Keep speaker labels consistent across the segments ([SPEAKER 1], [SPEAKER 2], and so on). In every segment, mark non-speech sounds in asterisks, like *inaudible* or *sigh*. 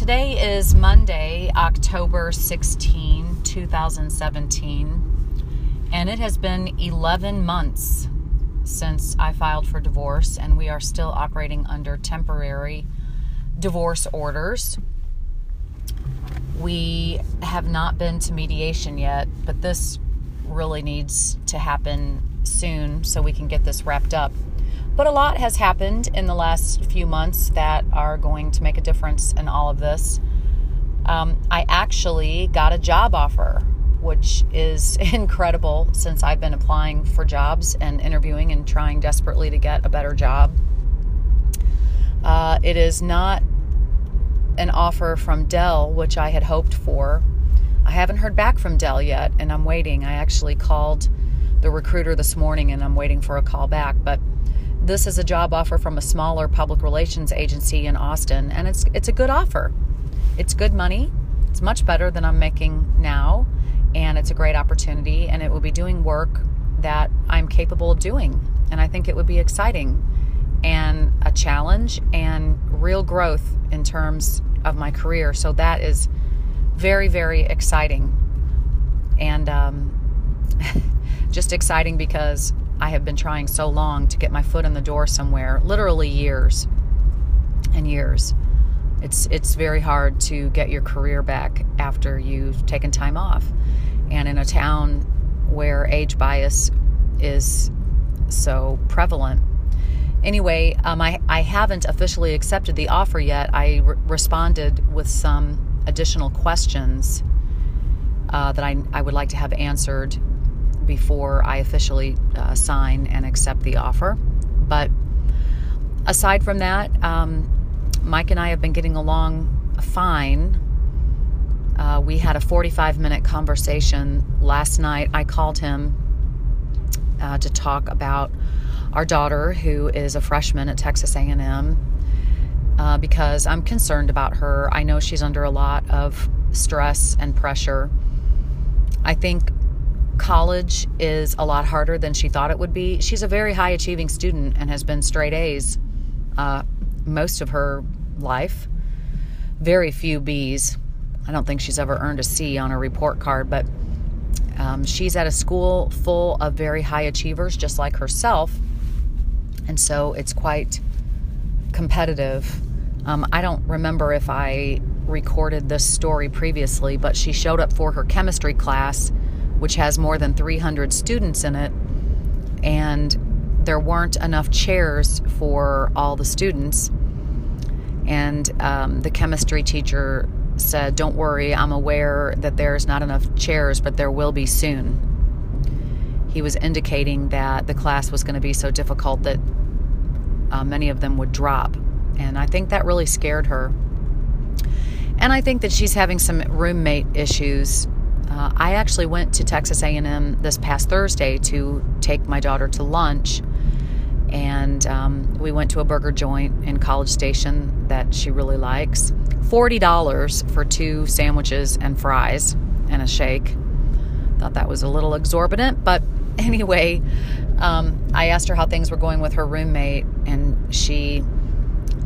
[SPEAKER 1] today is Monday, October 16, 2017, and it has been 11 months since I filed for divorce, and we are still operating under temporary divorce orders. We have not been to mediation yet, but this really needs to happen soon so we can get this wrapped up. But a lot has happened in the last few months that are going to make a difference in all of this. Um, I actually got a job offer, which is *laughs* incredible since I've been applying for jobs and interviewing and trying desperately to get a better job. Uh, it is not an offer from Dell, which I had hoped for. I haven't heard back from Dell yet, and I'm waiting. I actually called the recruiter this morning and I'm waiting for a call back. But this is a job offer from a smaller public relations agency in Austin, and it's it's a good offer. It's good money. It's much better than I'm making now, and it's a great opportunity. And it will be doing work that I'm capable of doing, and I think it would be exciting and a challenge and real growth in terms of my career. So that is very very exciting, and um, *laughs* just exciting because I have been trying so long to get my foot in the door somewhere, literally years and years. It's it's very hard to get your career back after you've taken time off. And in a town where age bias is so prevalent. Anyway, um, I, I haven't officially accepted the offer yet. I re- responded with some additional questions uh, that I, I would like to have answered before I officially uh, sign and accept the offer. But aside from that, um, Mike and I have been getting along fine. Uh, we had a 45 minute conversation last night. I called him uh, to talk about our daughter, who is a freshman at Texas A&M, uh, because I'm concerned about her. I know she's under a lot of stress and pressure. I think college is a lot harder than she thought it would be. She's a very high achieving student and has been straight A's uh, most of her life. Very few B's. I don't think she's ever earned a C on her report card, but um, she's at a school full of very high achievers, just like herself. And so it's quite competitive. Um, I don't remember if I recorded this story previously, but she showed up for her chemistry class which has more than 300 students in it, and there weren't enough chairs for all the students. And um, the chemistry teacher said, Don't worry, I'm aware that there's not enough chairs, but there will be soon. He was indicating that the class was going to be so difficult that uh, many of them would drop. And I think that really scared her. And I think that she's having some roommate issues uh, I actually went to Texas A&M this past Thursday to take my daughter to lunch, and um, we went to a burger joint in College Station that she really likes. Forty dollars for two sandwiches and fries and a shake. Thought that was a little exorbitant, but *laughs* anyway, um, I asked her how things were going with her roommate, and she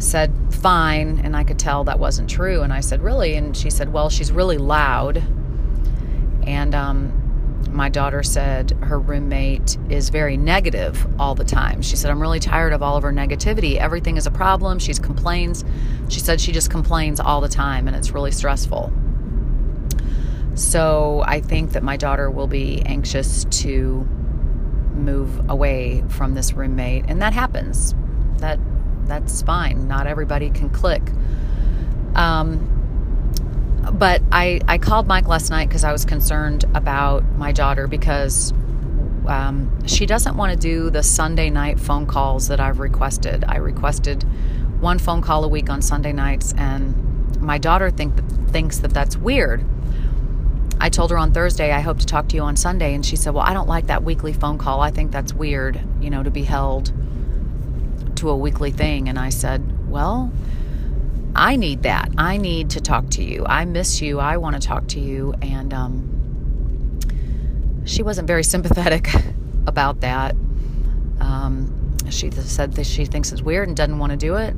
[SPEAKER 1] said fine and i could tell that wasn't true and i said really and she said well she's really loud and um, my daughter said her roommate is very negative all the time. She said, I'm really tired of all of her negativity. Everything is a problem. She complains. She said she just complains all the time and it's really stressful. So I think that my daughter will be anxious to move away from this roommate. And that happens. That that's fine. Not everybody can click. Um, but I, I called Mike last night because I was concerned about my daughter because um, she doesn't want to do the Sunday night phone calls that I've requested. I requested one phone call a week on Sunday nights, and my daughter think thinks that that's weird. I told her on Thursday, I hope to talk to you on Sunday, and she said, Well, I don't like that weekly phone call. I think that's weird, you know, to be held to a weekly thing. And I said, Well, I need that. I need to talk to you. I miss you. I want to talk to you. And um, she wasn't very sympathetic *laughs* about that. Um, she said that she thinks it's weird and doesn't want to do it.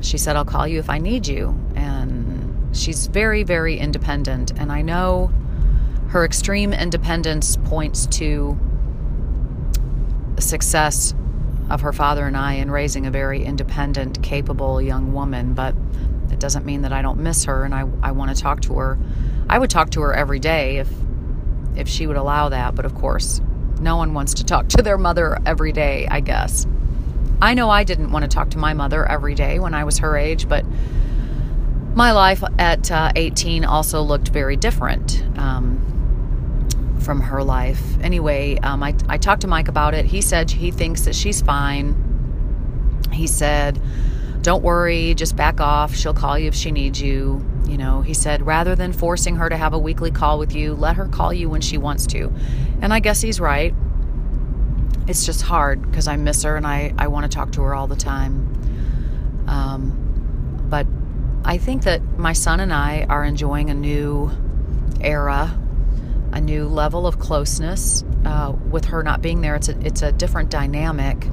[SPEAKER 1] She said, I'll call you if I need you. And she's very, very independent. And I know her extreme independence points to success of her father and I in raising a very independent, capable young woman. But it doesn't mean that I don't miss her and I, I want to talk to her. I would talk to her every day if if she would allow that, but of course, no one wants to talk to their mother every day, I guess. I know I didn't want to talk to my mother every day when I was her age, but my life at uh, 18 also looked very different um, from her life. Anyway, um, I, I talked to Mike about it. He said he thinks that she's fine. He said, Don't worry, just back off. She'll call you if she needs you. You know, he said, rather than forcing her to have a weekly call with you, let her call you when she wants to. And I guess he's right. It's just hard because I miss her and I, I want to talk to her all the time. Um, but I think that my son and I are enjoying a new era, a new level of closeness. Uh, with her not being there, it's a it's a different dynamic.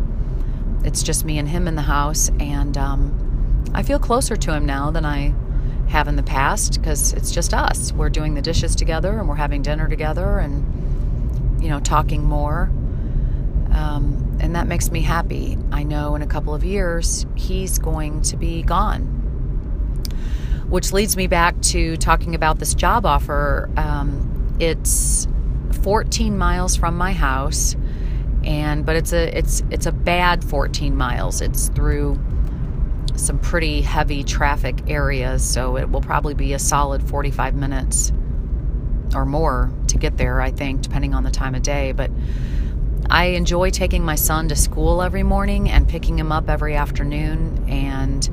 [SPEAKER 1] It's just me and him in the house, and um, I feel closer to him now than I have in the past because it's just us. We're doing the dishes together, and we're having dinner together, and you know, talking more. Um, and that makes me happy. I know in a couple of years he's going to be gone which leads me back to talking about this job offer. Um, it's 14 miles from my house, and but it's a it's it's a bad 14 miles. It's through some pretty heavy traffic areas, so it will probably be a solid 45 minutes or more to get there. I think, depending on the time of day, but. I enjoy taking my son to school every morning and picking him up every afternoon and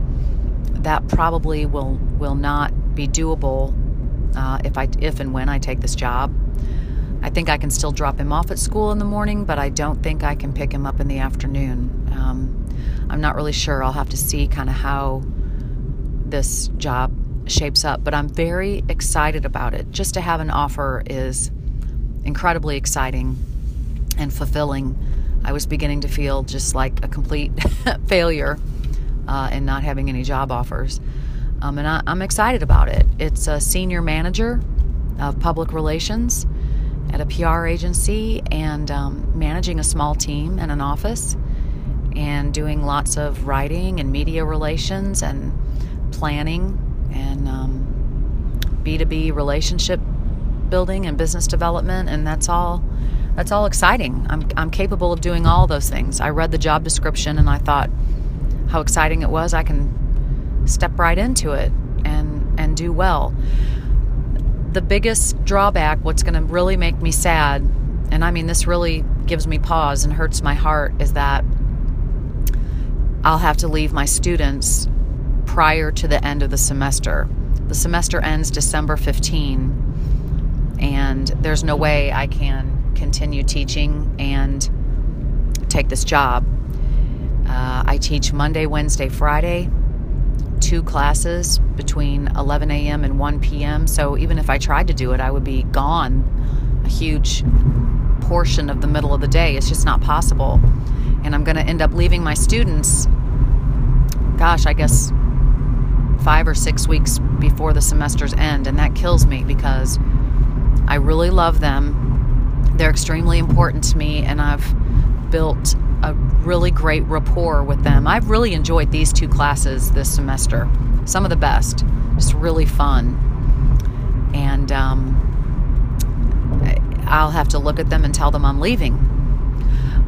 [SPEAKER 1] that probably will will not be doable uh, if I if and when I take this job. I think I can still drop him off at school in the morning, but I don't think I can pick him up in the afternoon. Um, I'm not really sure. I'll have to see kind of how this job shapes up, but I'm very excited about it. Just to have an offer is incredibly exciting and fulfilling. I was beginning to feel just like a complete *laughs* failure uh, and not having any job offers. Um, and I, am excited about it. It's a senior manager of public relations at a PR agency and um, managing a small team in an office and doing lots of writing and media relations and planning and um, B2B relationship building and business development and that's all that's all exciting. I'm, I'm capable of doing all those things. I read the job description and I thought, how exciting it was, I can step right into it and and do well. The biggest drawback, what's going to really make me sad, and I mean this really gives me pause and hurts my heart, is that I'll have to leave my students prior to the end of the semester. The semester ends December 15, and there's no way I can continue teaching and take this job. Uh, I teach Monday, Wednesday, Friday, two classes between 11 a.m. and 1 p.m. So even if I tried to do it, I would be gone a huge portion of the middle of the day. It's just not possible. And I'm going to end up leaving my students, gosh, I guess five or six weeks before the semester's end. And that kills me because I really love them. They're extremely important to me, and I've built a really great rapport with them. I've really enjoyed these two classes this semester. Some of the best. Just really fun. And um, I'll have to look at them and tell them I'm leaving.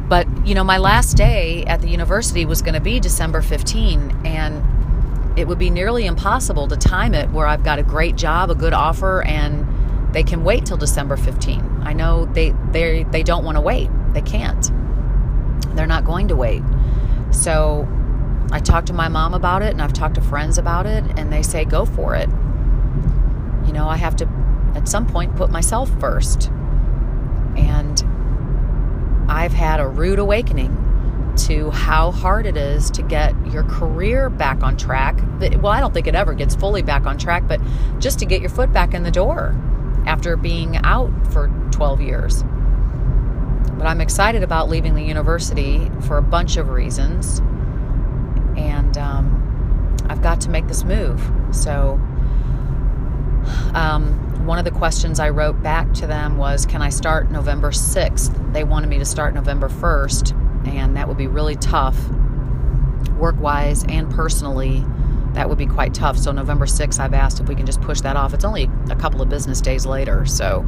[SPEAKER 1] But, you know, my last day at the university was going to be December 15, and it would be nearly impossible to time it where I've got a great job, a good offer, and they can wait till December 15. I know they they they don't want to wait. They can't. They're not going to wait. So I talked to my mom about it and I've talked to friends about it, and they say, go for it. You know, I have to, at some point, put myself first. And I've had a rude awakening to how hard it is to get your career back on track. Well, I don't think it ever gets fully back on track, but just to get your foot back in the door after being out for 12 years. But I'm excited about leaving the university for a bunch of reasons. And um, I've got to make this move. So Um, one of the questions I wrote back to them was, Can I start November 6th? They wanted me to start November 1st, and that would be really tough, work wise and personally. That would be quite tough. So, November 6th, I've asked if we can just push that off. It's only a couple of business days later. So,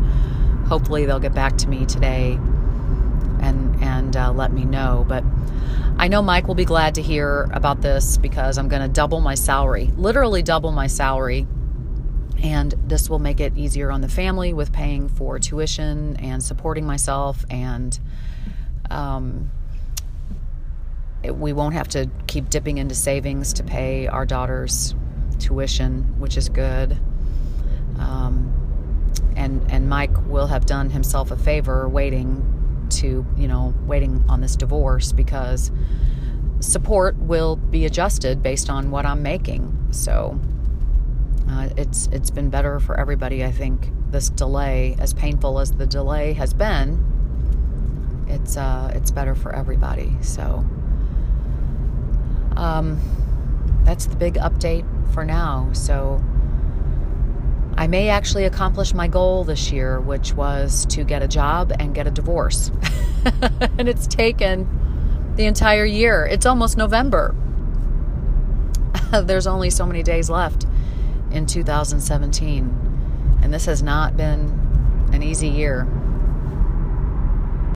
[SPEAKER 1] hopefully, they'll get back to me today and uh, let me know. But I know Mike will be glad to hear about this because I'm going to double my salary, literally double my salary. And this will make it easier on the family with paying for tuition and supporting myself. And um, it, we won't have to keep dipping into savings to pay our daughter's tuition, which is good. Um, and and Mike will have done himself a favor waiting to, you know, waiting on this divorce because support will be adjusted based on what I'm making. So uh, it's it's been better for everybody. I think this delay, as painful as the delay has been, it's uh, it's better for everybody. So um, that's the big update for now. So I may actually accomplish my goal this year, which was to get a job and get a divorce. *laughs* and it's taken the entire year. It's almost November. *laughs* There's only so many days left in 2017. And this has not been an easy year.